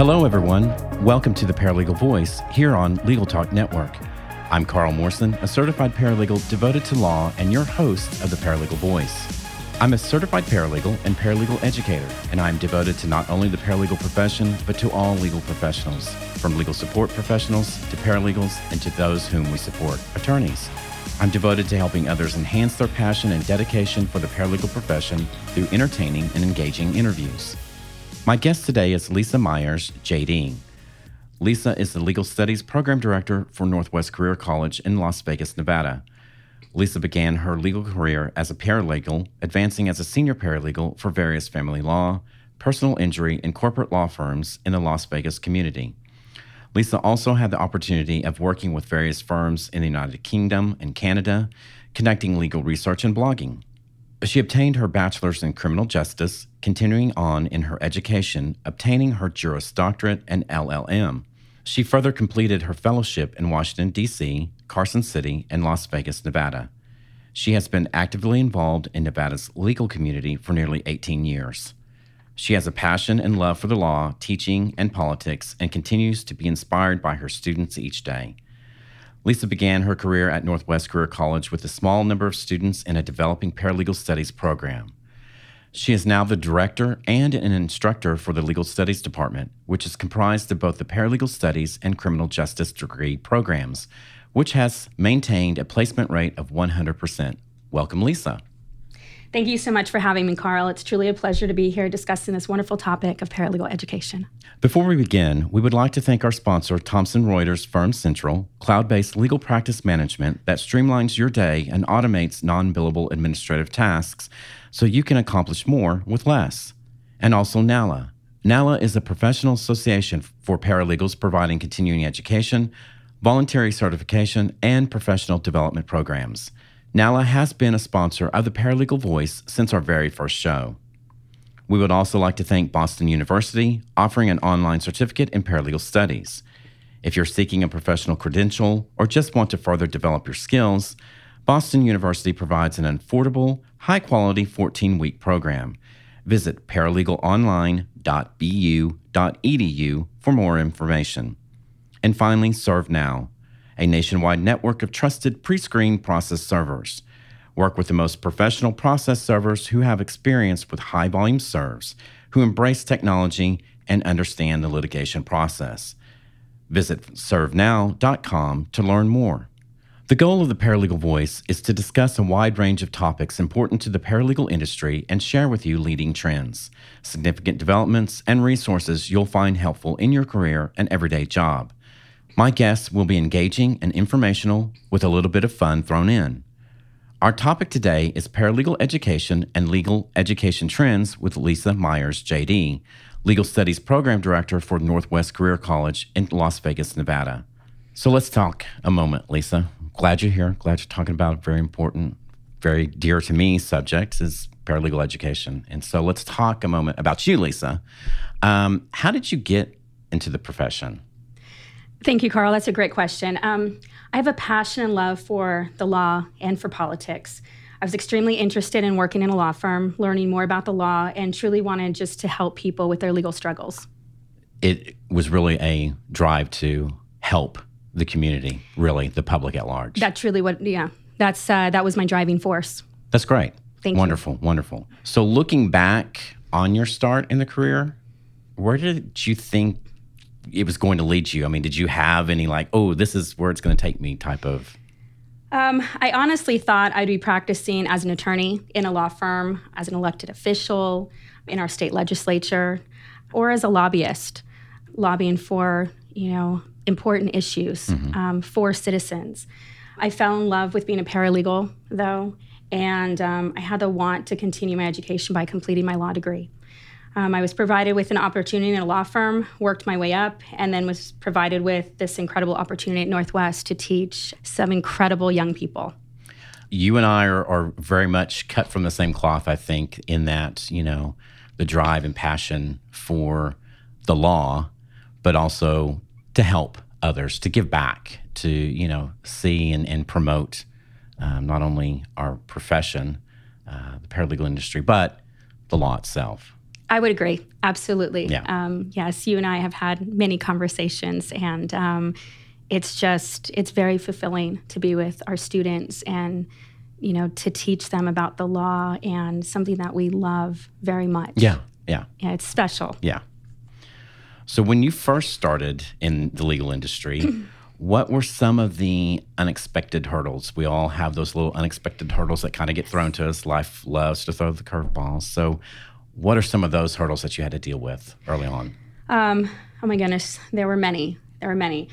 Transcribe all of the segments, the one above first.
Hello, everyone. Welcome to the Paralegal Voice here on Legal Talk Network. I'm Carl Morrison, a certified paralegal devoted to law and your host of the Paralegal Voice. I'm a certified paralegal and paralegal educator, and I'm devoted to not only the paralegal profession, but to all legal professionals, from legal support professionals to paralegals and to those whom we support, attorneys. I'm devoted to helping others enhance their passion and dedication for the paralegal profession through entertaining and engaging interviews. My guest today is Lisa Myers, JD. Lisa is the Legal Studies Program Director for Northwest Career College in Las Vegas, Nevada. Lisa began her legal career as a paralegal, advancing as a senior paralegal for various family law, personal injury, and corporate law firms in the Las Vegas community. Lisa also had the opportunity of working with various firms in the United Kingdom and Canada, conducting legal research and blogging. She obtained her bachelor's in criminal justice, continuing on in her education, obtaining her Juris Doctorate and LLM. She further completed her fellowship in Washington, D.C., Carson City, and Las Vegas, Nevada. She has been actively involved in Nevada's legal community for nearly 18 years. She has a passion and love for the law, teaching, and politics, and continues to be inspired by her students each day. Lisa began her career at Northwest Career College with a small number of students in a developing paralegal studies program. She is now the director and an instructor for the Legal Studies Department, which is comprised of both the Paralegal Studies and Criminal Justice degree programs, which has maintained a placement rate of 100%. Welcome, Lisa. Thank you so much for having me, Carl. It's truly a pleasure to be here discussing this wonderful topic of paralegal education. Before we begin, we would like to thank our sponsor, Thomson Reuters Firm Central, cloud based legal practice management that streamlines your day and automates non billable administrative tasks so you can accomplish more with less. And also NALA. NALA is a professional association for paralegals providing continuing education, voluntary certification, and professional development programs. NALA has been a sponsor of the Paralegal Voice since our very first show. We would also like to thank Boston University, offering an online certificate in paralegal studies. If you're seeking a professional credential or just want to further develop your skills, Boston University provides an affordable, high quality 14 week program. Visit paralegalonline.bu.edu for more information. And finally, ServeNow a nationwide network of trusted pre screened process servers. Work with the most professional process servers who have experience with high volume serves, who embrace technology and understand the litigation process. Visit servenow.com to learn more. The goal of the Paralegal Voice is to discuss a wide range of topics important to the paralegal industry and share with you leading trends, significant developments, and resources you'll find helpful in your career and everyday job. My guests will be engaging and informational with a little bit of fun thrown in. Our topic today is paralegal education and legal education trends with Lisa Myers, JD, Legal Studies Program Director for Northwest Career College in Las Vegas, Nevada. So let's talk a moment, Lisa. Glad you're here. Glad you're talking about a very important, very dear to me subject is paralegal education. And so let's talk a moment about you, Lisa. Um, how did you get into the profession? Thank you, Carl. That's a great question. Um, I have a passion and love for the law and for politics. I was extremely interested in working in a law firm, learning more about the law, and truly wanted just to help people with their legal struggles. It was really a drive to help the community, really, the public at large. That's really what, yeah, that's uh, that was my driving force. That's great. Thank wonderful, you. wonderful. Wonderful. So, looking back on your start in the career, where did you think it was going to lead you? I mean, did you have any like, oh, this is where it's going to take me type of? Um, I honestly thought I'd be practicing as an attorney in a law firm, as an elected official in our state legislature, or as a lobbyist, lobbying for you know important issues mm-hmm. um, for citizens. I fell in love with being a paralegal, though, and um, I had the want to continue my education by completing my law degree. Um, I was provided with an opportunity in a law firm, worked my way up, and then was provided with this incredible opportunity at Northwest to teach some incredible young people. You and I are, are very much cut from the same cloth, I think, in that, you know, the drive and passion for the law, but also to help others, to give back, to, you know, see and, and promote um, not only our profession, uh, the paralegal industry, but the law itself. I would agree. Absolutely. Yeah. Um, yes, you and I have had many conversations, and um, it's just, it's very fulfilling to be with our students and, you know, to teach them about the law and something that we love very much. Yeah. Yeah. Yeah, it's special. Yeah. So when you first started in the legal industry, what were some of the unexpected hurdles? We all have those little unexpected hurdles that kind of get thrown to us. Life loves to throw the curveballs. So what are some of those hurdles that you had to deal with early on? Um, oh my goodness, there were many. There were many.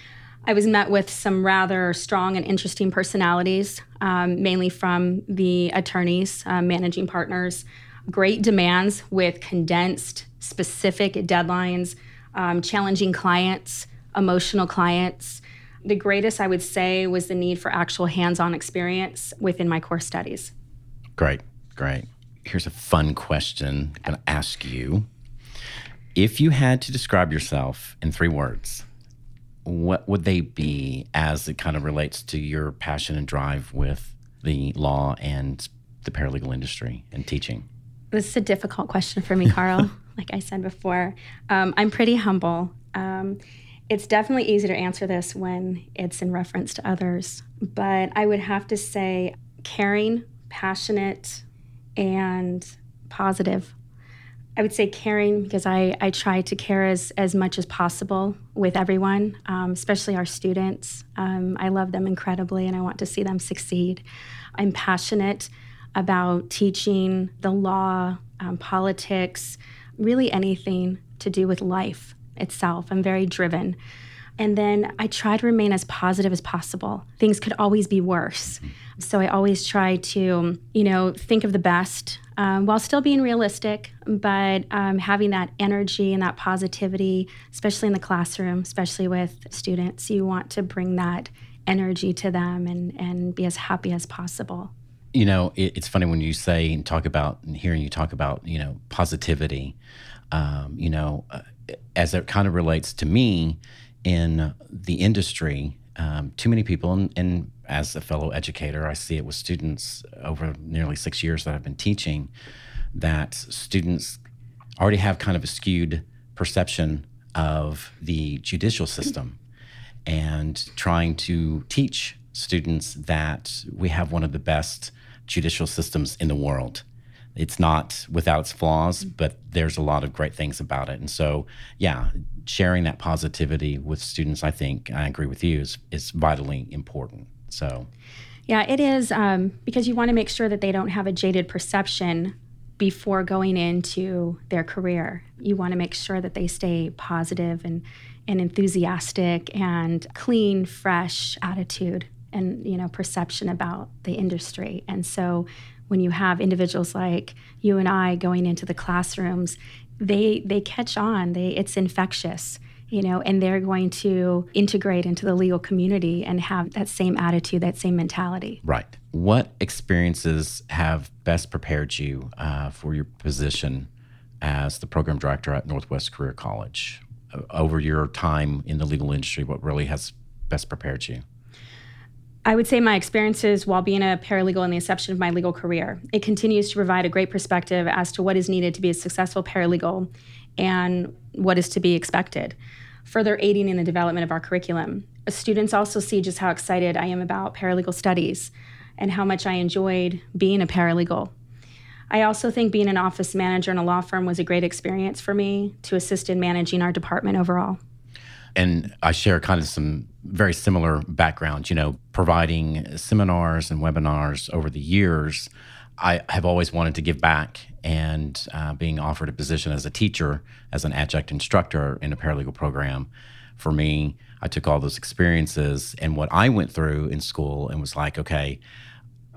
I was met with some rather strong and interesting personalities, um, mainly from the attorneys, uh, managing partners. Great demands with condensed, specific deadlines, um, challenging clients, emotional clients. The greatest, I would say, was the need for actual hands on experience within my core studies. Great, great. Here's a fun question I'm going to ask you. If you had to describe yourself in three words, what would they be as it kind of relates to your passion and drive with the law and the paralegal industry and teaching? This is a difficult question for me, Carl. like I said before, um, I'm pretty humble. Um, it's definitely easy to answer this when it's in reference to others, but I would have to say caring, passionate, and positive. I would say caring because I, I try to care as, as much as possible with everyone, um, especially our students. Um, I love them incredibly and I want to see them succeed. I'm passionate about teaching the law, um, politics, really anything to do with life itself. I'm very driven. And then I try to remain as positive as possible. Things could always be worse. So I always try to, you know, think of the best um, while still being realistic, but um, having that energy and that positivity, especially in the classroom, especially with students. You want to bring that energy to them and, and be as happy as possible. You know, it, it's funny when you say and talk about, and hearing you talk about, you know, positivity, um, you know, uh, as it kind of relates to me in the industry, um, too many people, and, and, as a fellow educator, I see it with students over nearly six years that I've been teaching, that students already have kind of a skewed perception of the judicial system and trying to teach students that we have one of the best judicial systems in the world. It's not without its flaws, but there's a lot of great things about it. And so, yeah, sharing that positivity with students, I think, I agree with you, is, is vitally important. So, yeah, it is um, because you want to make sure that they don't have a jaded perception before going into their career. You want to make sure that they stay positive and, and enthusiastic and clean, fresh attitude and you know perception about the industry. And so when you have individuals like you and I going into the classrooms they they catch on. They it's infectious, you know, and they're going to integrate into the legal community and have that same attitude, that same mentality. Right. What experiences have best prepared you uh, for your position as the program director at Northwest Career College? Over your time in the legal industry, what really has best prepared you? I would say my experiences while being a paralegal in the inception of my legal career. It continues to provide a great perspective as to what is needed to be a successful paralegal and what is to be expected, further aiding in the development of our curriculum. Students also see just how excited I am about paralegal studies and how much I enjoyed being a paralegal. I also think being an office manager in a law firm was a great experience for me to assist in managing our department overall and I share kind of some very similar backgrounds, you know, providing seminars and webinars over the years. I have always wanted to give back, and uh, being offered a position as a teacher, as an adjunct instructor in a paralegal program, for me, I took all those experiences and what I went through in school and was like, okay,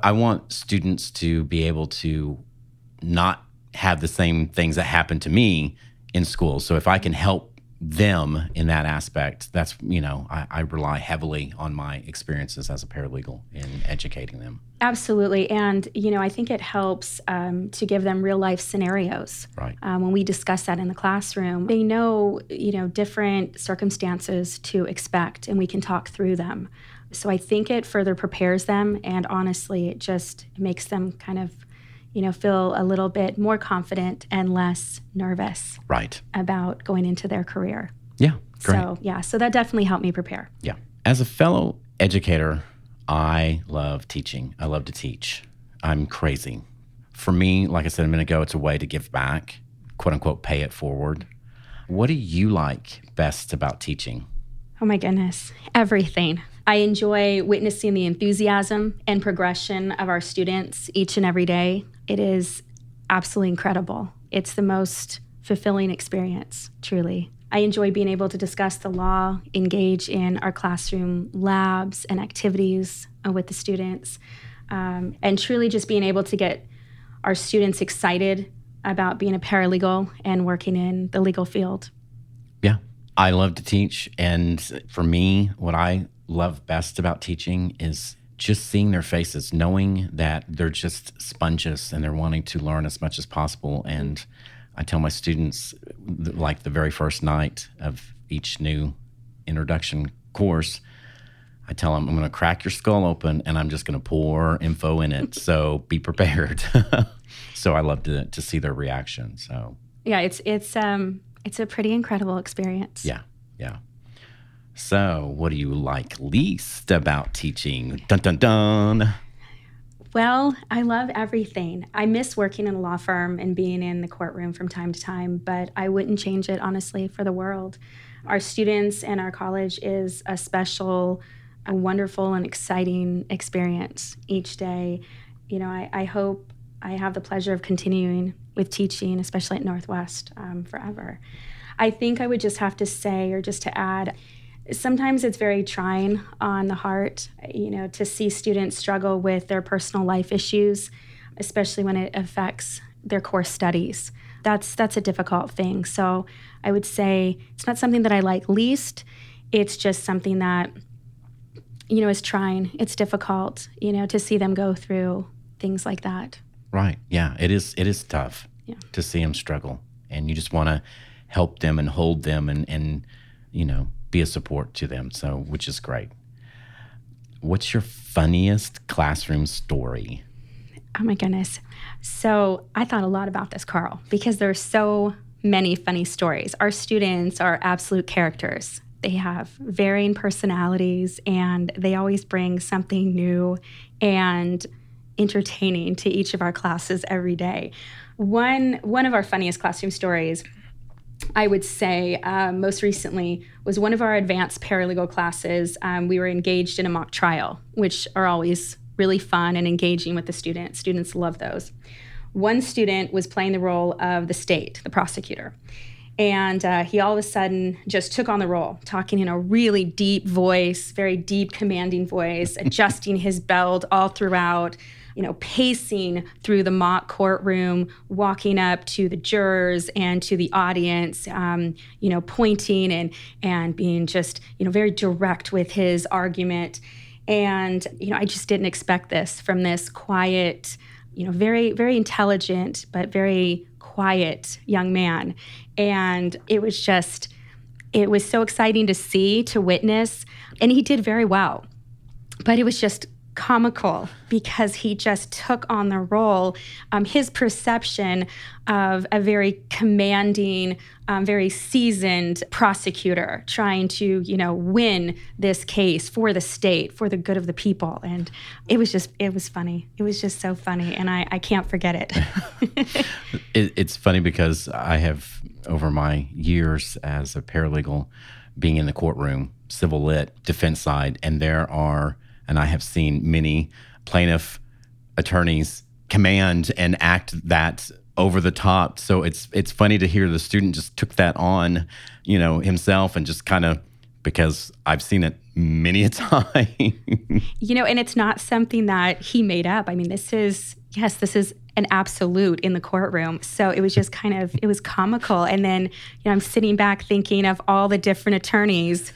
I want students to be able to not have the same things that happened to me in school. So if I can help them in that aspect, that's, you know, I, I, rely heavily on my experiences as a paralegal in educating them. Absolutely. And, you know, I think it helps um, to give them real life scenarios. Right. Um, when we discuss that in the classroom, they know, you know, different circumstances to expect and we can talk through them. So I think it further prepares them. And honestly, it just makes them kind of you know, feel a little bit more confident and less nervous Right. about going into their career. Yeah. Great. So, yeah, so that definitely helped me prepare. Yeah. As a fellow educator, I love teaching. I love to teach. I'm crazy. For me, like I said a minute ago, it's a way to give back, quote unquote, pay it forward. What do you like best about teaching? Oh my goodness, everything. I enjoy witnessing the enthusiasm and progression of our students each and every day. It is absolutely incredible. It's the most fulfilling experience, truly. I enjoy being able to discuss the law, engage in our classroom labs and activities uh, with the students, um, and truly just being able to get our students excited about being a paralegal and working in the legal field. Yeah. I love to teach. And for me, what I love best about teaching is just seeing their faces, knowing that they're just sponges and they're wanting to learn as much as possible. And I tell my students, like the very first night of each new introduction course, I tell them I'm going to crack your skull open and I'm just going to pour info in it. so be prepared. so I love to to see their reaction. So Yeah, it's it's um it's a pretty incredible experience. yeah, yeah. So what do you like least about teaching? Dun dun dun. Well, I love everything. I miss working in a law firm and being in the courtroom from time to time, but I wouldn't change it honestly for the world. Our students and our college is a special, a wonderful, and exciting experience each day. You know, I, I hope I have the pleasure of continuing with teaching, especially at Northwest, um, forever. I think I would just have to say, or just to add, sometimes it's very trying on the heart, you know, to see students struggle with their personal life issues, especially when it affects their core studies. That's that's a difficult thing. So I would say it's not something that I like least. It's just something that you know is trying. It's difficult, you know, to see them go through things like that. Right. Yeah. It is. It is tough Yeah. to see them struggle, and you just want to help them and hold them and and you know be a support to them. So which is great. What's your funniest classroom story? Oh my goodness. So I thought a lot about this, Carl, because there's so many funny stories. Our students are absolute characters. They have varying personalities and they always bring something new and entertaining to each of our classes every day. One one of our funniest classroom stories I would say uh, most recently was one of our advanced paralegal classes. Um, we were engaged in a mock trial, which are always really fun and engaging with the students. Students love those. One student was playing the role of the state, the prosecutor. And uh, he all of a sudden just took on the role, talking in a really deep voice, very deep, commanding voice, adjusting his belt all throughout, you know, pacing through the mock courtroom, walking up to the jurors and to the audience, um, you know, pointing and and being just, you know, very direct with his argument. And you know, I just didn't expect this from this quiet, you know, very very intelligent but very quiet young man. And it was just it was so exciting to see, to witness, and he did very well. But it was just comical because he just took on the role. Um, his perception of a very commanding, um, very seasoned prosecutor trying to, you know, win this case for the state, for the good of the people. And it was just, it was funny. It was just so funny. And I, I can't forget it. It, it's funny because I have, over my years as a paralegal, being in the courtroom, civil lit, defense side, and there are, and I have seen many plaintiff attorneys command and act that over the top. So it's it's funny to hear the student just took that on, you know, himself and just kind of because I've seen it many a time. You know, and it's not something that he made up. I mean, this is, yes, this is an absolute in the courtroom. So it was just kind of, it was comical. And then, you know, I'm sitting back thinking of all the different attorneys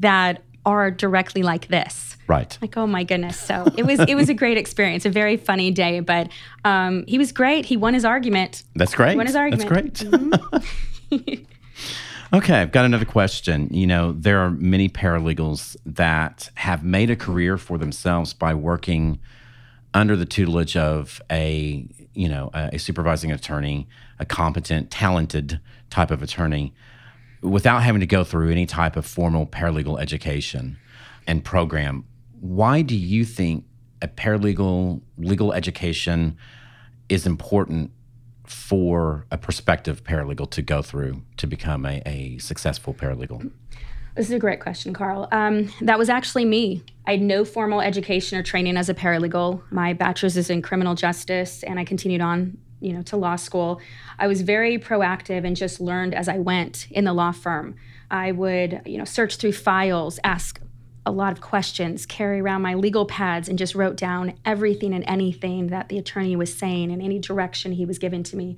that are directly like this. right. Like, oh my goodness. So it was, it was a great experience, a very funny day, but um, he was great. He won his argument. That's great. Won his argument. That's great. okay, I've got another question. You know, there are many paralegals that have made a career for themselves by working under the tutelage of a you know a, a supervising attorney, a competent, talented type of attorney, without having to go through any type of formal paralegal education and program. Why do you think a paralegal legal education is important for a prospective paralegal to go through to become a, a successful paralegal? This is a great question, Carl. Um, that was actually me. I had no formal education or training as a paralegal. My bachelor's is in criminal justice, and I continued on, you know, to law school. I was very proactive and just learned as I went in the law firm. I would, you know, search through files, ask a lot of questions, carry around my legal pads, and just wrote down everything and anything that the attorney was saying and any direction he was giving to me.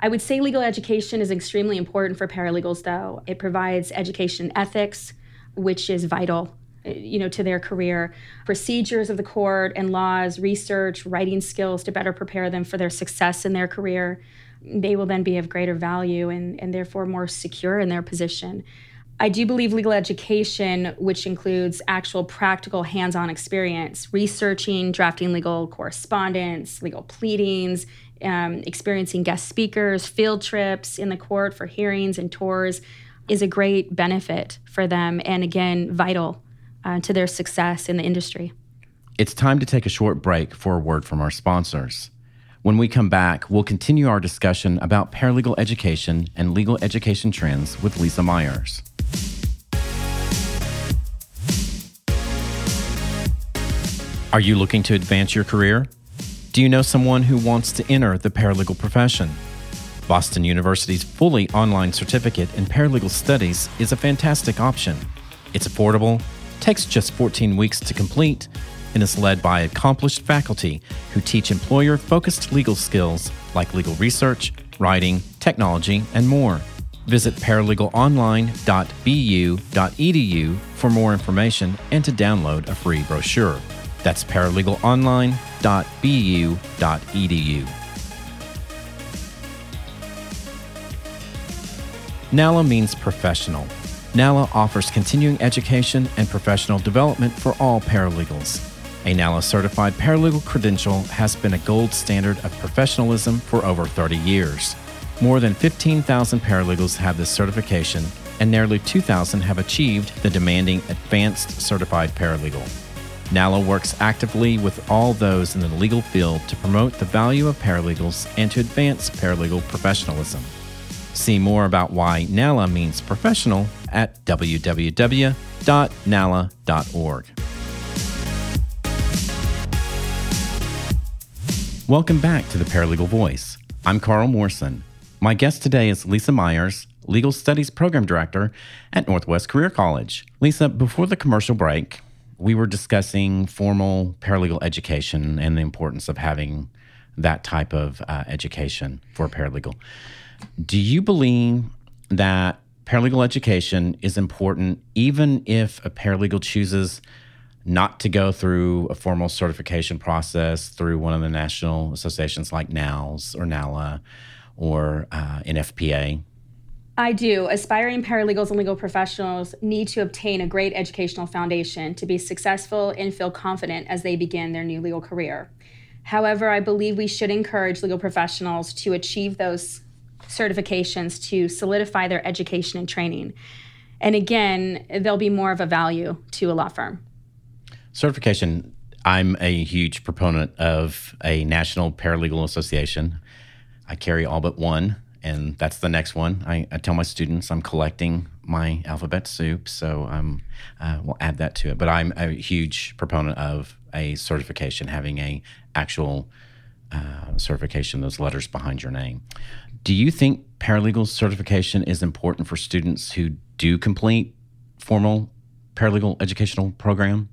I would say legal education is extremely important for paralegals, though. It provides education ethics, which is vital you know to their career. Procedures of the court and laws research writing skills to better prepare them for their success in their career they will then be of greater value and, and therefore more secure in their position. I do believe legal education, which includes actual practical hands on experience, researching, drafting legal correspondence, legal pleadings, um, experiencing guest speakers, field trips in the court for hearings and tours is a great benefit for them and again, vital uh, to their success in the industry. It's time to take a short break for a word from our sponsors. When we come back, we'll continue our discussion about paralegal education and legal education trends with Lisa Myers. Are you looking to advance your career? Do you know someone who wants to enter the paralegal profession? Boston University's fully online certificate in paralegal studies is a fantastic option. It's affordable, takes just 14 weeks to complete, and is led by accomplished faculty who teach employer focused legal skills like legal research, writing, technology, and more. Visit paralegalonline.bu.edu for more information and to download a free brochure. That's paralegalonline.bu.edu. NALA means professional. NALA offers continuing education and professional development for all paralegals. A NALA certified paralegal credential has been a gold standard of professionalism for over 30 years. More than 15,000 paralegals have this certification, and nearly 2,000 have achieved the demanding Advanced Certified Paralegal. NALA works actively with all those in the legal field to promote the value of paralegals and to advance paralegal professionalism. See more about why NALA means professional at www.nala.org. Welcome back to the Paralegal Voice. I'm Carl Morrison. My guest today is Lisa Myers, Legal Studies Program Director at Northwest Career College. Lisa, before the commercial break, we were discussing formal paralegal education and the importance of having that type of uh, education for a paralegal. Do you believe that paralegal education is important even if a paralegal chooses not to go through a formal certification process through one of the national associations like NALS or NALA or uh, NFPA? I do. Aspiring paralegals and legal professionals need to obtain a great educational foundation to be successful and feel confident as they begin their new legal career. However, I believe we should encourage legal professionals to achieve those certifications to solidify their education and training. And again, they'll be more of a value to a law firm. Certification, I'm a huge proponent of a National Paralegal Association. I carry all but one and that's the next one. I, I, tell my students I'm collecting my alphabet soup, so I'm uh, we'll add that to it. But I'm a huge proponent of a certification, having a actual uh, certification, those letters behind your name. Do you think paralegal certification is important for students who do complete formal paralegal educational program?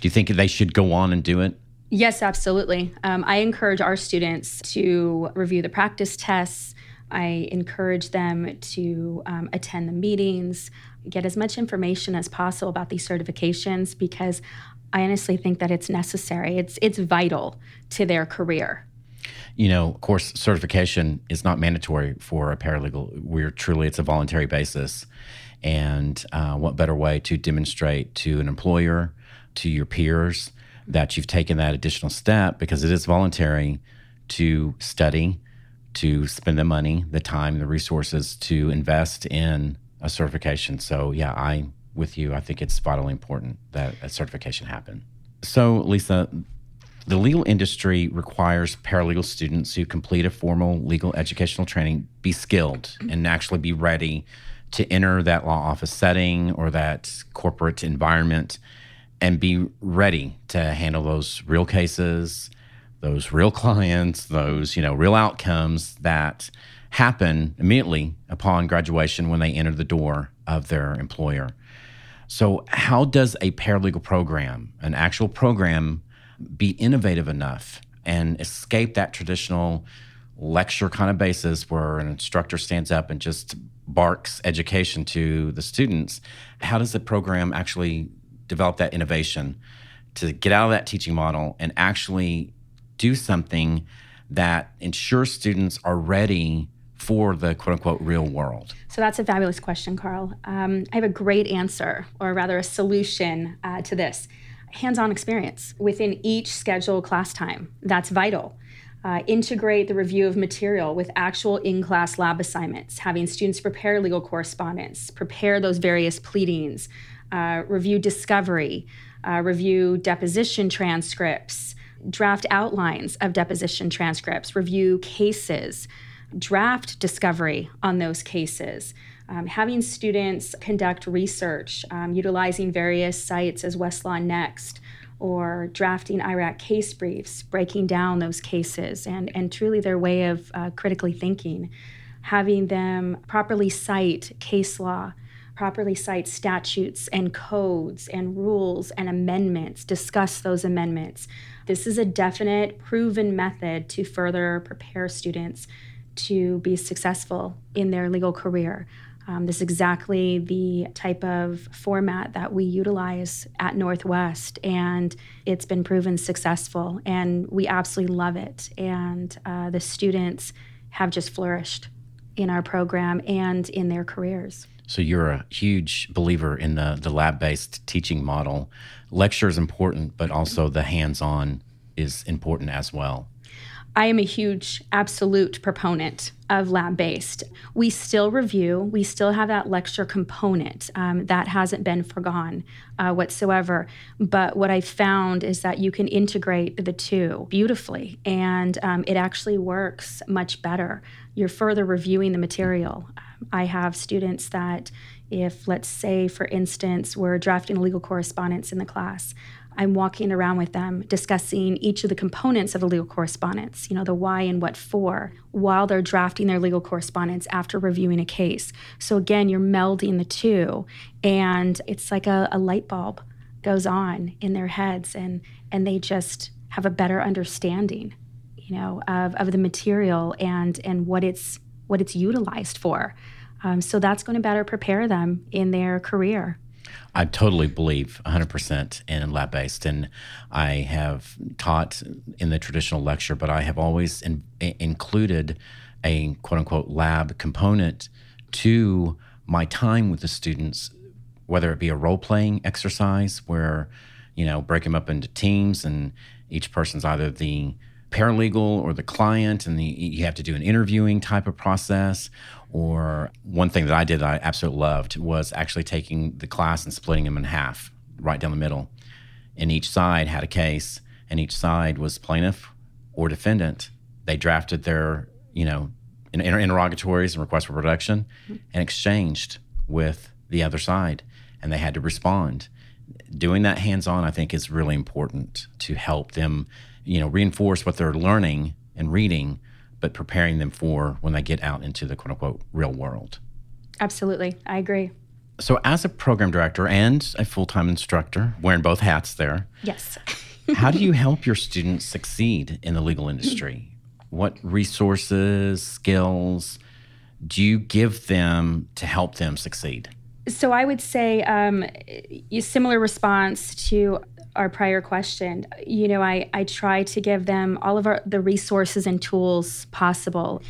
Do you think they should go on and do it? Yes, absolutely. Um, I encourage our students to review the practice tests, I encourage them to um, attend the meetings, get as much information as possible about these certifications because I honestly think that it's necessary. It's it's vital to their career. You know, of course, certification is not mandatory for a paralegal. We're truly it's a voluntary basis, and uh, what better way to demonstrate to an employer, to your peers, that you've taken that additional step because it is voluntary to study, to spend the money, the time, the resources to invest in a certification. So, yeah, I with you. I think it's vitally important that a certification happen. So, Lisa, the legal industry requires paralegal students who complete a formal legal educational training be skilled and actually be ready to enter that law office setting or that corporate environment and be ready to handle those real cases, those real clients, those, you know, real outcomes that happen immediately upon graduation when they enter the door of their employer. So, how does a paralegal program, an actual program, be innovative enough and escape that traditional lecture kind of basis where an instructor stands up and just barks education to the students? How does the program actually develop that innovation to get out of that teaching model and actually do something that ensures students are ready for the quote unquote real world? So that's a fabulous question, Carl. Um, I have a great answer, or rather a solution uh, to this hands on experience within each scheduled class time. That's vital. Uh, integrate the review of material with actual in class lab assignments, having students prepare legal correspondence, prepare those various pleadings, uh, review discovery, uh, review deposition transcripts, draft outlines of deposition transcripts, review cases draft discovery on those cases. Um, having students conduct research um, utilizing various sites as Westlaw Next or drafting IRAC case briefs, breaking down those cases and, and truly their way of uh, critically thinking. Having them properly cite case law, properly cite statutes and codes and rules and amendments, discuss those amendments. This is a definite, proven method to further prepare students to be successful in their legal career. Um, this is exactly the type of format that we utilize at Northwest, and it's been proven successful, and we absolutely love it. And uh, the students have just flourished in our program and in their careers. So you're a huge believer in the the lab based teaching model. Lecture is important, but also the hands on is important as well. I am a huge absolute proponent of lab based. We still review, we still have that lecture component. Um, that hasn't been forgone uh, whatsoever. But what I found is that you can integrate the two beautifully, and um, it actually works much better. You're further reviewing the material. I have students that, if, let's say, for instance, we're drafting legal correspondence in the class, I'm walking around with them discussing each of the components of a legal correspondence, you know, the why and what for, while they're drafting their legal correspondence after reviewing a case. So again, you're melding the two, and it's like a, a light bulb goes on in their heads, and and they just have a better understanding, you know, of, of the material and and what it's what it's utilized for. Um, so that's going to better prepare them in their career. I totally believe 100% in lab based. And I have taught in the traditional lecture, but I have always in, included a quote unquote lab component to my time with the students, whether it be a role playing exercise where, you know, break them up into teams and each person's either the paralegal or the client and the, you have to do an interviewing type of process or one thing that i did that i absolutely loved was actually taking the class and splitting them in half right down the middle. And each side had a case and each side was plaintiff or defendant. They drafted their you know inter- interrogatories and requests for production mm-hmm. and exchanged with the other side and they had to respond. Doing that hands on i think is really important to help them you know, reinforce what they're learning and reading, but preparing them for when they get out into the quote unquote real world. Absolutely. I agree. So, as a program director and a full time instructor, wearing both hats there. Yes. how do you help your students succeed in the legal industry? What resources, skills do you give them to help them succeed? So, I would say um, a similar response to our prior question, you know, I, I try to give them all of our, the resources and tools possible.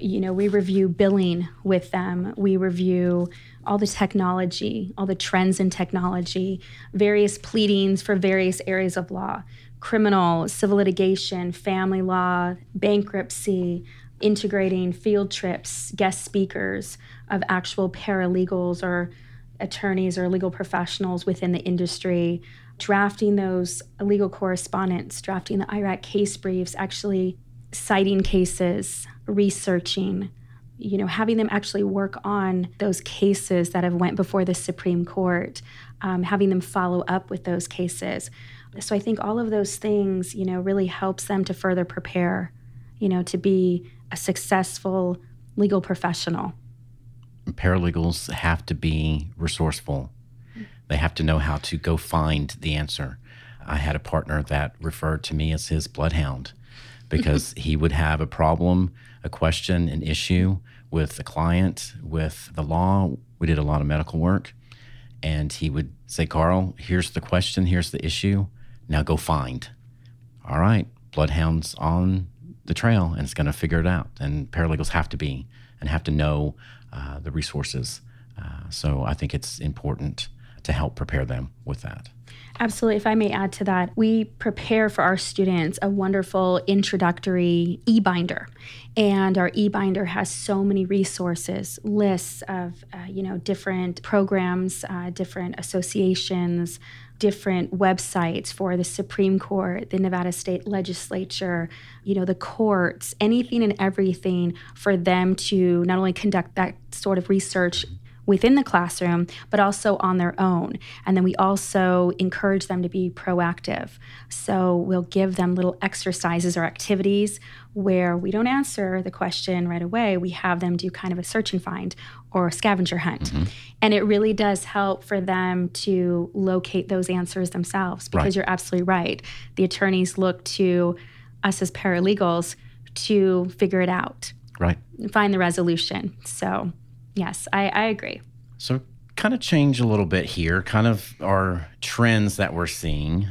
You know, we review billing with them, we review all the technology, all the trends in technology, various pleadings for various areas of law, criminal, civil litigation, family law, bankruptcy, integrating field trips, guest speakers of actual paralegals or attorneys or legal professionals within the industry, drafting those legal correspondence, drafting the IRAC case briefs, actually citing cases, researching, you know, having them actually work on those cases that have went before the Supreme Court, um, having them follow up with those cases. So I think all of those things, you know, really helps them to further prepare, you know, to be a successful legal professional. Paralegals have to be resourceful. They have to know how to go find the answer. I had a partner that referred to me as his bloodhound because he would have a problem, a question, an issue with the client, with the law. We did a lot of medical work. And he would say, Carl, here's the question, here's the issue. Now go find. All right, bloodhound's on the trail and it's going to figure it out. And paralegals have to be and have to know uh, the resources. Uh, so I think it's important to help prepare them with that. Absolutely. If I may add to that, we prepare for our students a wonderful introductory e binder. And our e binder has so many resources, lists of, uh, you know, different programs, uh, different associations, different websites for the Supreme Court, the Nevada State Legislature, you know, the courts, anything and everything for them to not only conduct that sort of research within the classroom, but also on their own. And then we also encourage them to be proactive. So we'll give them little exercises or activities where we don't answer the question right away. We have them do kind of a search and find or a scavenger hunt. Mm-hmm. And it really does help for them to locate those answers themselves because right. you're absolutely right. The attorneys look to us as paralegals to figure it out. Right. Find the resolution. So Yes, I, I agree. So, kind of change a little bit here, kind of our trends that we're seeing.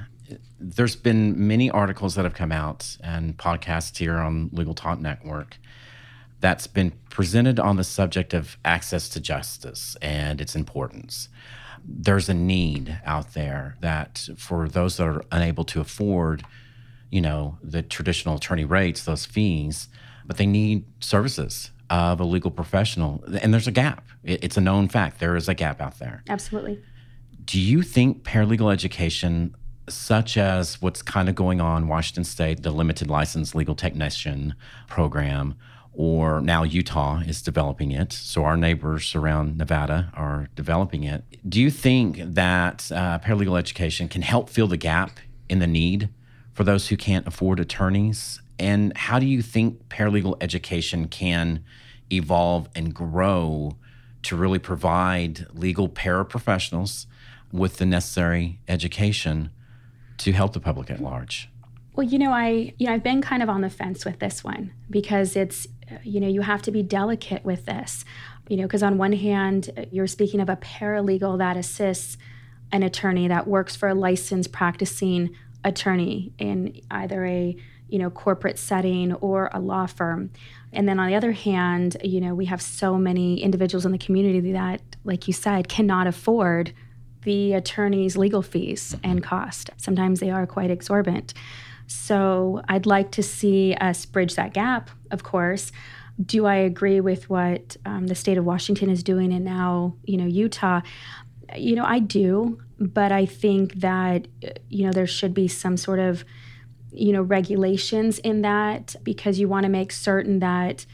There's been many articles that have come out and podcasts here on Legal Talk Network that's been presented on the subject of access to justice and its importance. There's a need out there that for those that are unable to afford, you know, the traditional attorney rates, those fees, but they need services of a legal professional. And there's a gap. It's a known fact. There is a gap out there. Absolutely. Do you think paralegal education, such as what's kind of going on Washington State, the limited license legal technician program, or now Utah is developing it. So our neighbors around Nevada are developing it. Do you think that uh, paralegal education can help fill the gap in the need for those who can't afford attorneys and how do you think paralegal education can evolve and grow to really provide legal paraprofessionals with the necessary education to help the public at large? Well, you know, I you know I've been kind of on the fence with this one because it's you know you have to be delicate with this, you know, because on one hand you're speaking of a paralegal that assists an attorney that works for a licensed practicing attorney in either a you know corporate setting or a law firm. And then on the other hand you know we have so many individuals in the community that like you said cannot afford the attorney's legal fees and cost. Sometimes they are quite exorbitant. So i'd like to see us bridge that gap of course. Do i agree with what um, the state of washington is doing and now you know utah? You know i do but i think that you know there should be some sort of you know regulations in that because you want to make certain that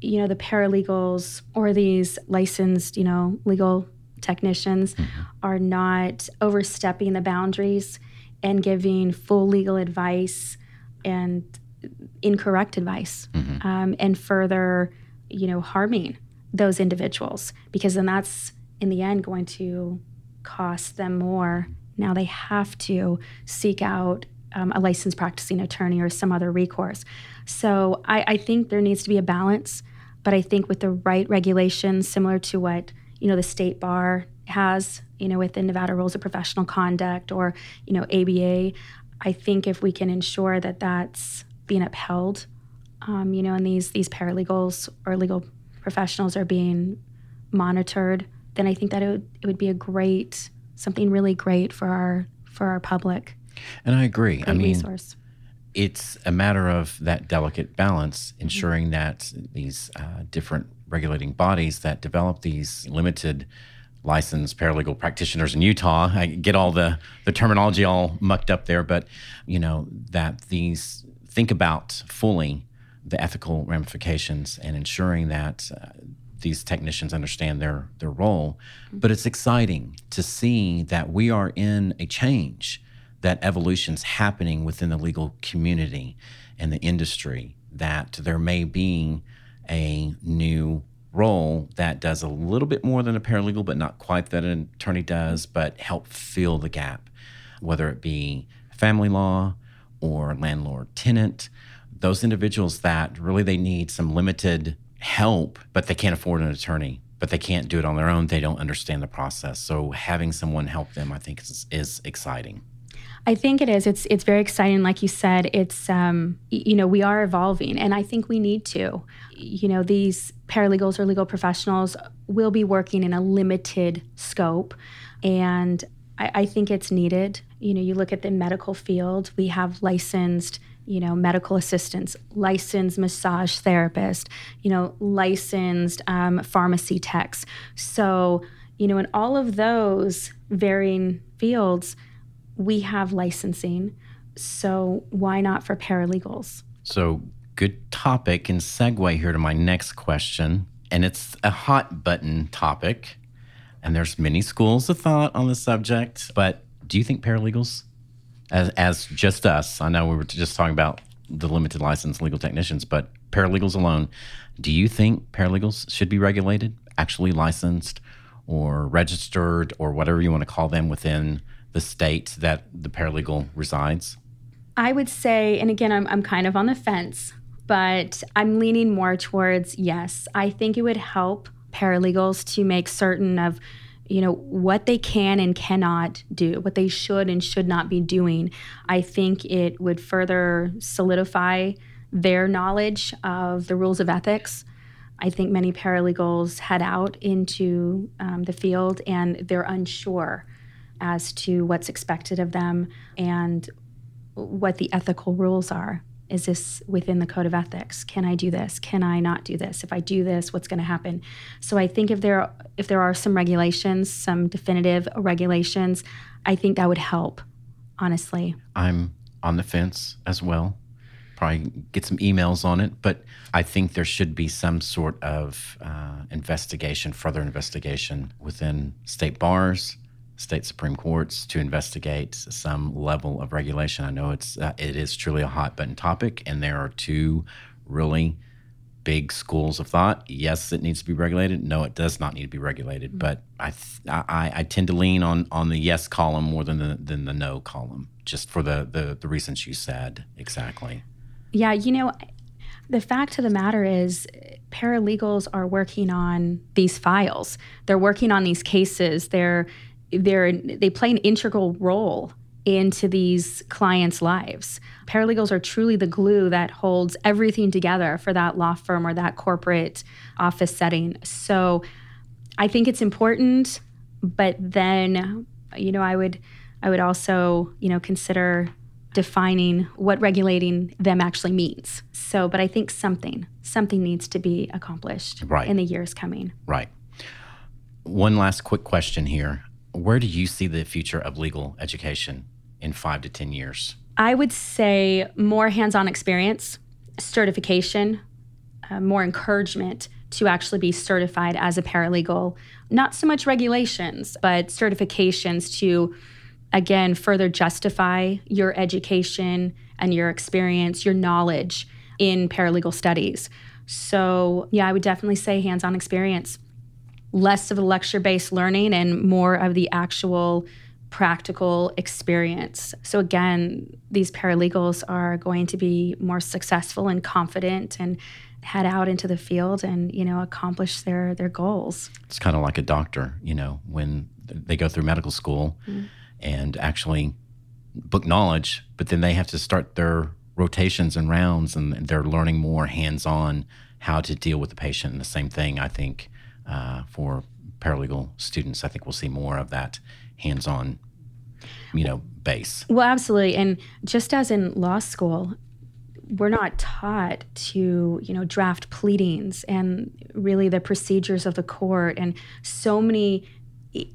you know the paralegals or these licensed you know legal technicians mm-hmm. are not overstepping the boundaries and giving full legal advice and incorrect advice mm-hmm. um, and further you know harming those individuals because then that's in the end going to cost them more now they have to seek out um, a licensed practicing attorney or some other recourse. So I, I think there needs to be a balance, but I think with the right regulations, similar to what you know the state bar has, you know, within Nevada Rules of Professional Conduct or you know ABA, I think if we can ensure that that's being upheld, um, you know, and these these paralegals or legal professionals are being monitored, then I think that it would, it would be a great something really great for our for our public. And I agree. great I mean, resource. it's a matter of that delicate balance, ensuring that these uh, different regulating bodies that develop these limited licensed paralegal practitioners in Utah, I get all the, the terminology all mucked up there, but you know, that these think about fully the ethical ramifications and ensuring that uh, these technicians understand their their role. But it's exciting to see that we are in a change, that evolution's happening within the legal community and the industry. That there may be a new role that does a little bit more than a paralegal, but not quite that an attorney does, but help fill the gap, whether it be family law or landlord tenant those individuals that really they need some limited help, but they can't afford an attorney, but they can't do it on their own. They don't understand the process. So having someone help them, I think, is, is exciting. I think it is. It's it's very exciting. Like you said, it's um, you know we are evolving, and I think we need to. You know, these paralegals or legal professionals will be working in a limited scope, and I, I think it's needed. You know, you look at the medical field. We have licensed you know, medical assistants, licensed massage therapist, you know, licensed um, pharmacy techs. So, you know, in all of those varying fields, we have licensing. So, why not for paralegals? So, good topic and segue here to my next question. And it's a hot button topic. And there's many schools of thought on the subject. But do you think paralegals as, as just us, I know we were just talking about the limited license legal technicians, but paralegals alone, do you think paralegals should be regulated, actually licensed or registered or whatever you want to call them within the state that the paralegal resides? I would say, and again, I'm, I'm kind of on the fence, but I'm leaning more towards yes. I think it would help paralegals to make certain of you know what they can and cannot do what they should and should not be doing i think it would further solidify their knowledge of the rules of ethics i think many paralegals head out into um, the field and they're unsure as to what's expected of them and what the ethical rules are. Is this within the code of ethics? Can i do this? Can i not do this? If i do this what's going to happen? So i think if there if there are some regulations some definitive regulations i think that would help honestly. I'm on the fence as well. Probably get some emails on it but i think there should be some sort of uh, investigation further investigation within state bars state supreme courts to investigate some level of regulation. I know it's uh, it is truly a hot button topic, and there are two really big schools of thought. Yes, it needs to be regulated. No, it does not need to be regulated. Mm-hmm. But I, th- I I tend to lean on on the yes column more than the than the no column, just for the the, the reasons you said exactly. Yeah, you know, the fact of the matter is paralegals are working on these files. They're working on these cases. They're they're they play an integral role into these clients' lives. Paralegals are truly the glue that holds everything together for that law firm or that corporate office setting. So I think it's important, but then you know, I would I would also, you know, consider defining what regulating them actually means. So, but I think something something needs to be accomplished right. in the years coming. Right. One last quick question here where do you see the future of legal education in five to 10 years? I would say more hands on experience, certification, uh, more encouragement to actually be certified as a paralegal. Not so much regulations, but certifications to, again, further justify your education and your experience, your knowledge in paralegal studies. So, yeah, I would definitely say hands on experience less of a lecture based learning and more of the actual practical experience. So, again, these paralegals are going to be more successful and confident and head out into the field and you know accomplish their their goals it's kind of like a doctor you know when they go through medical school mm-hmm. and actually book knowledge but then they have to start their rotations and rounds and they're learning more hands-on how to deal with the patient and the same thing i think uh, for paralegal students. I think we'll see more of that hands on you know, base. Well, absolutely. And just as in law school, we're not taught to, you know, draft pleadings and really the procedures of the court and so many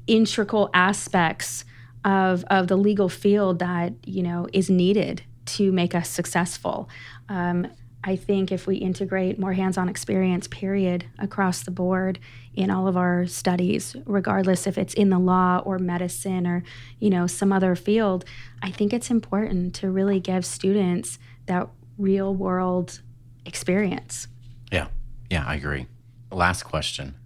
integral aspects of, of the legal field that, you know, is needed to make us successful. Um, I think if we integrate more hands on experience, period, across the board in all of our studies, regardless if it's in the law or medicine or, you know, some other field, I think it's important to really give students that real world experience. Yeah. Yeah, I agree. Last question.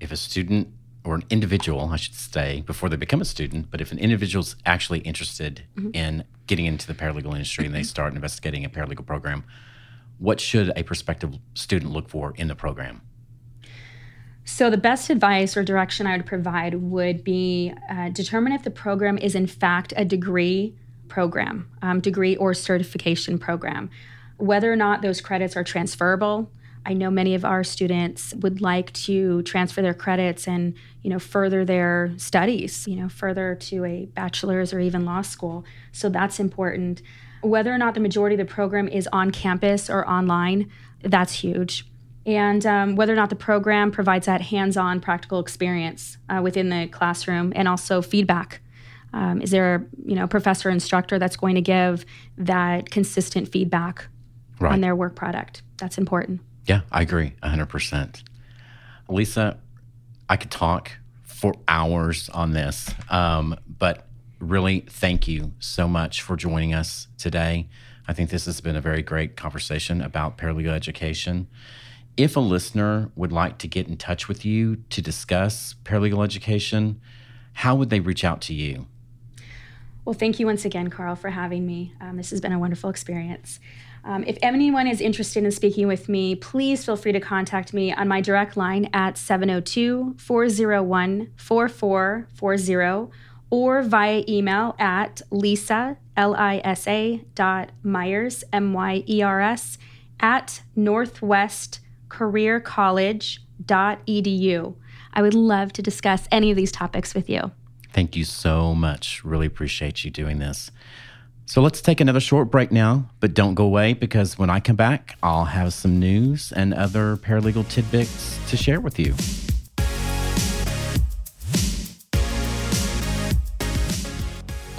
If a student or an individual, I should say, before they become a student, but if an individual's actually interested mm-hmm. in getting into the paralegal industry and they start investigating a paralegal program, what should a prospective student look for in the program? So, the best advice or direction I would provide would be uh, determine if the program is in fact a degree program, um, degree or certification program, whether or not those credits are transferable. I know many of our students would like to transfer their credits and, you know, further their studies, you know, further to a bachelor's or even law school. So that's important. Whether or not the majority of the program is on campus or online, that's huge. And um, whether or not the program provides that hands on practical experience uh, within the classroom and also feedback. Um, is there a you know, professor instructor that's going to give that consistent feedback right. on their work product? That's important. Yeah, I agree 100%. Lisa, I could talk for hours on this, um, but really thank you so much for joining us today. I think this has been a very great conversation about paralegal education. If a listener would like to get in touch with you to discuss paralegal education, how would they reach out to you? Well, thank you once again, Carl, for having me. Um, this has been a wonderful experience. Um, if anyone is interested in speaking with me, please feel free to contact me on my direct line at 702 401 4440 or via email at lisa, L-I-S-A dot Myers, M-Y-E-R-S, at northwestcareercollege.edu. I would love to discuss any of these topics with you. Thank you so much. Really appreciate you doing this. So let's take another short break now, but don't go away because when I come back, I'll have some news and other paralegal tidbits to share with you.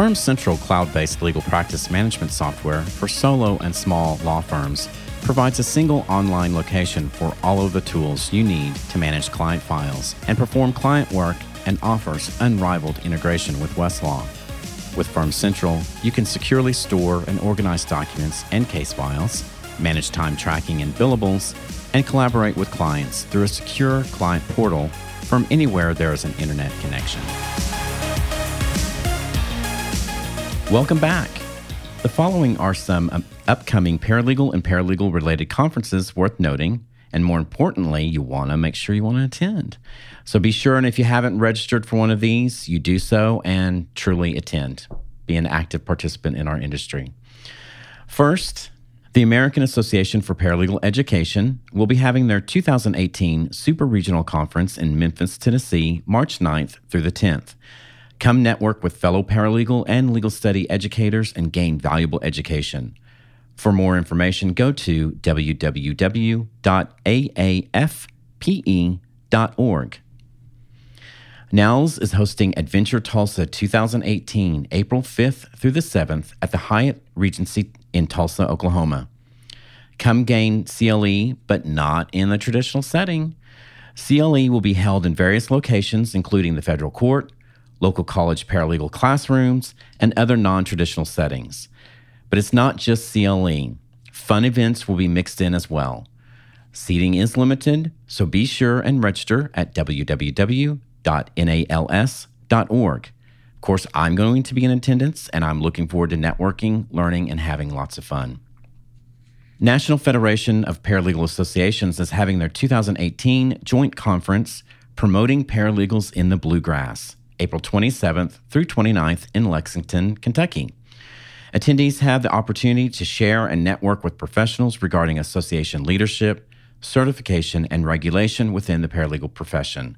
Firm Central cloud based legal practice management software for solo and small law firms provides a single online location for all of the tools you need to manage client files and perform client work and offers unrivaled integration with Westlaw. With Firm Central, you can securely store and organize documents and case files, manage time tracking and billables, and collaborate with clients through a secure client portal from anywhere there is an internet connection. Welcome back. The following are some um, upcoming paralegal and paralegal related conferences worth noting, and more importantly, you want to make sure you want to attend. So be sure, and if you haven't registered for one of these, you do so and truly attend. Be an active participant in our industry. First, the American Association for Paralegal Education will be having their 2018 Super Regional Conference in Memphis, Tennessee, March 9th through the 10th. Come network with fellow paralegal and legal study educators and gain valuable education. For more information, go to www.aafpe.org. NALS is hosting Adventure Tulsa 2018, April 5th through the 7th at the Hyatt Regency in Tulsa, Oklahoma. Come gain CLE, but not in the traditional setting. CLE will be held in various locations, including the federal court, local college paralegal classrooms, and other non traditional settings. But it's not just CLE. Fun events will be mixed in as well. Seating is limited, so be sure and register at www.nals.org. Of course, I'm going to be in attendance and I'm looking forward to networking, learning, and having lots of fun. National Federation of Paralegal Associations is having their 2018 joint conference promoting paralegals in the bluegrass, April 27th through 29th in Lexington, Kentucky. Attendees have the opportunity to share and network with professionals regarding association leadership, certification, and regulation within the paralegal profession.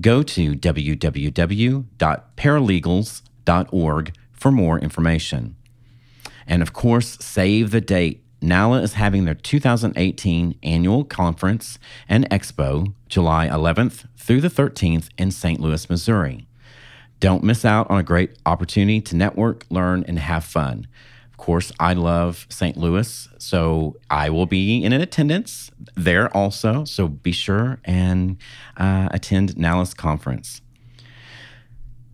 Go to www.paralegals.org for more information. And of course, save the date. NALA is having their 2018 annual conference and expo July 11th through the 13th in St. Louis, Missouri. Don't miss out on a great opportunity to network, learn, and have fun. Of course, I love St. Louis, so I will be in attendance there also. So be sure and uh, attend NALA's conference.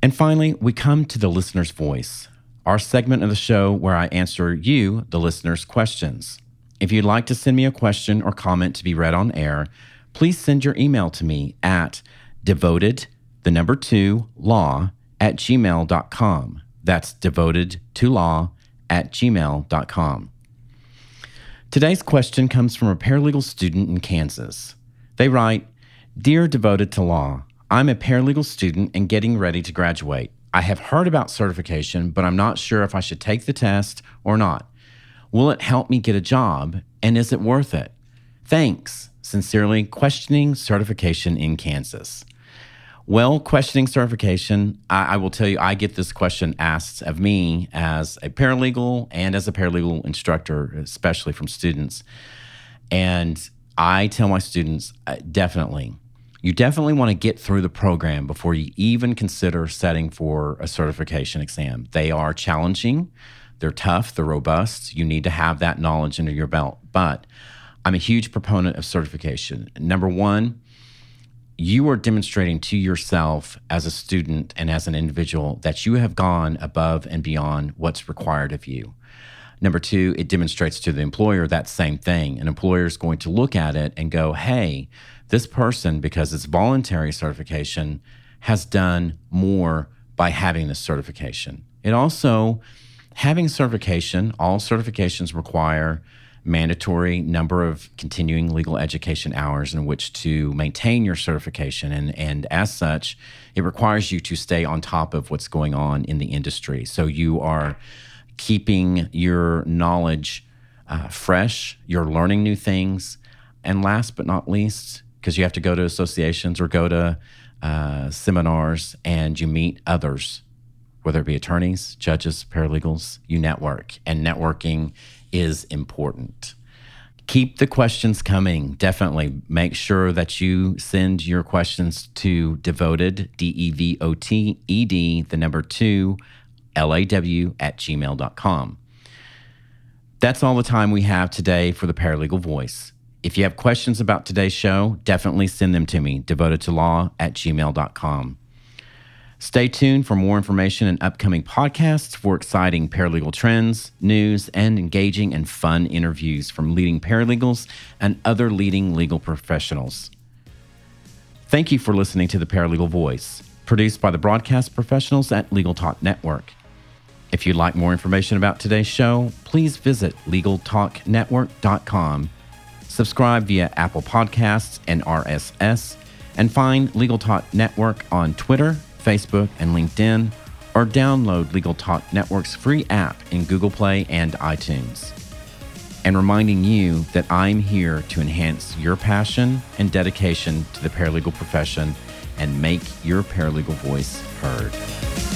And finally, we come to the listener's voice, our segment of the show where I answer you, the listener's questions. If you'd like to send me a question or comment to be read on air, please send your email to me at devoted, the number two, law at gmail.com. That's devoted to law at gmail.com. Today's question comes from a paralegal student in Kansas. They write Dear Devoted to Law, I'm a paralegal student and getting ready to graduate. I have heard about certification, but I'm not sure if I should take the test or not. Will it help me get a job, and is it worth it? Thanks. Sincerely, questioning certification in Kansas. Well, questioning certification, I, I, will tell you, I get this question asked of me as a paralegal and as a paralegal instructor, especially from students. And I tell my students, uh, definitely, you definitely want to get through the program before you even consider setting for a certification exam. They are challenging, they're tough, they're robust. You need to have that knowledge under your belt. But I'm a huge proponent of certification. Number one, you are demonstrating to yourself as a student and as an individual that you have gone above and beyond what's required of you. Number two, it demonstrates to the employer that same thing. An employer is going to look at it and go, hey, this person, because it's voluntary certification, has done more by having this certification. It also, having certification, all certifications require mandatory number of continuing legal education hours in which to maintain your certification. And, and as such, it requires you to stay on top of what's going on in the industry. So you are keeping your knowledge uh, fresh, you're learning new things. And last but not least, because you have to go to associations or go to uh, seminars and you meet others, whether it be attorneys, judges, paralegals, you network. And networking is important. Keep the questions coming. Definitely make sure that you send your questions to devoted, D E V O T E D, the number two, L A W at gmail.com. That's all the time we have today for the Paralegal Voice. If you have questions about today's show, definitely send them to me, devoted to law at gmail.com. Stay tuned for more information and upcoming podcasts for exciting paralegal trends, news, and engaging and fun interviews from leading paralegals and other leading legal professionals. Thank you for listening to The Paralegal Voice, produced by the broadcast professionals at Legal Talk Network. If you'd like more information about today's show, please visit LegalTalkNetwork.com, subscribe via Apple Podcasts and RSS, and find Legal Talk Network on Twitter, Facebook, and LinkedIn, or download Legal Talk Network's free app in Google Play and iTunes. And reminding you that I'm here to enhance your passion and dedication to the paralegal profession and make your paralegal voice heard.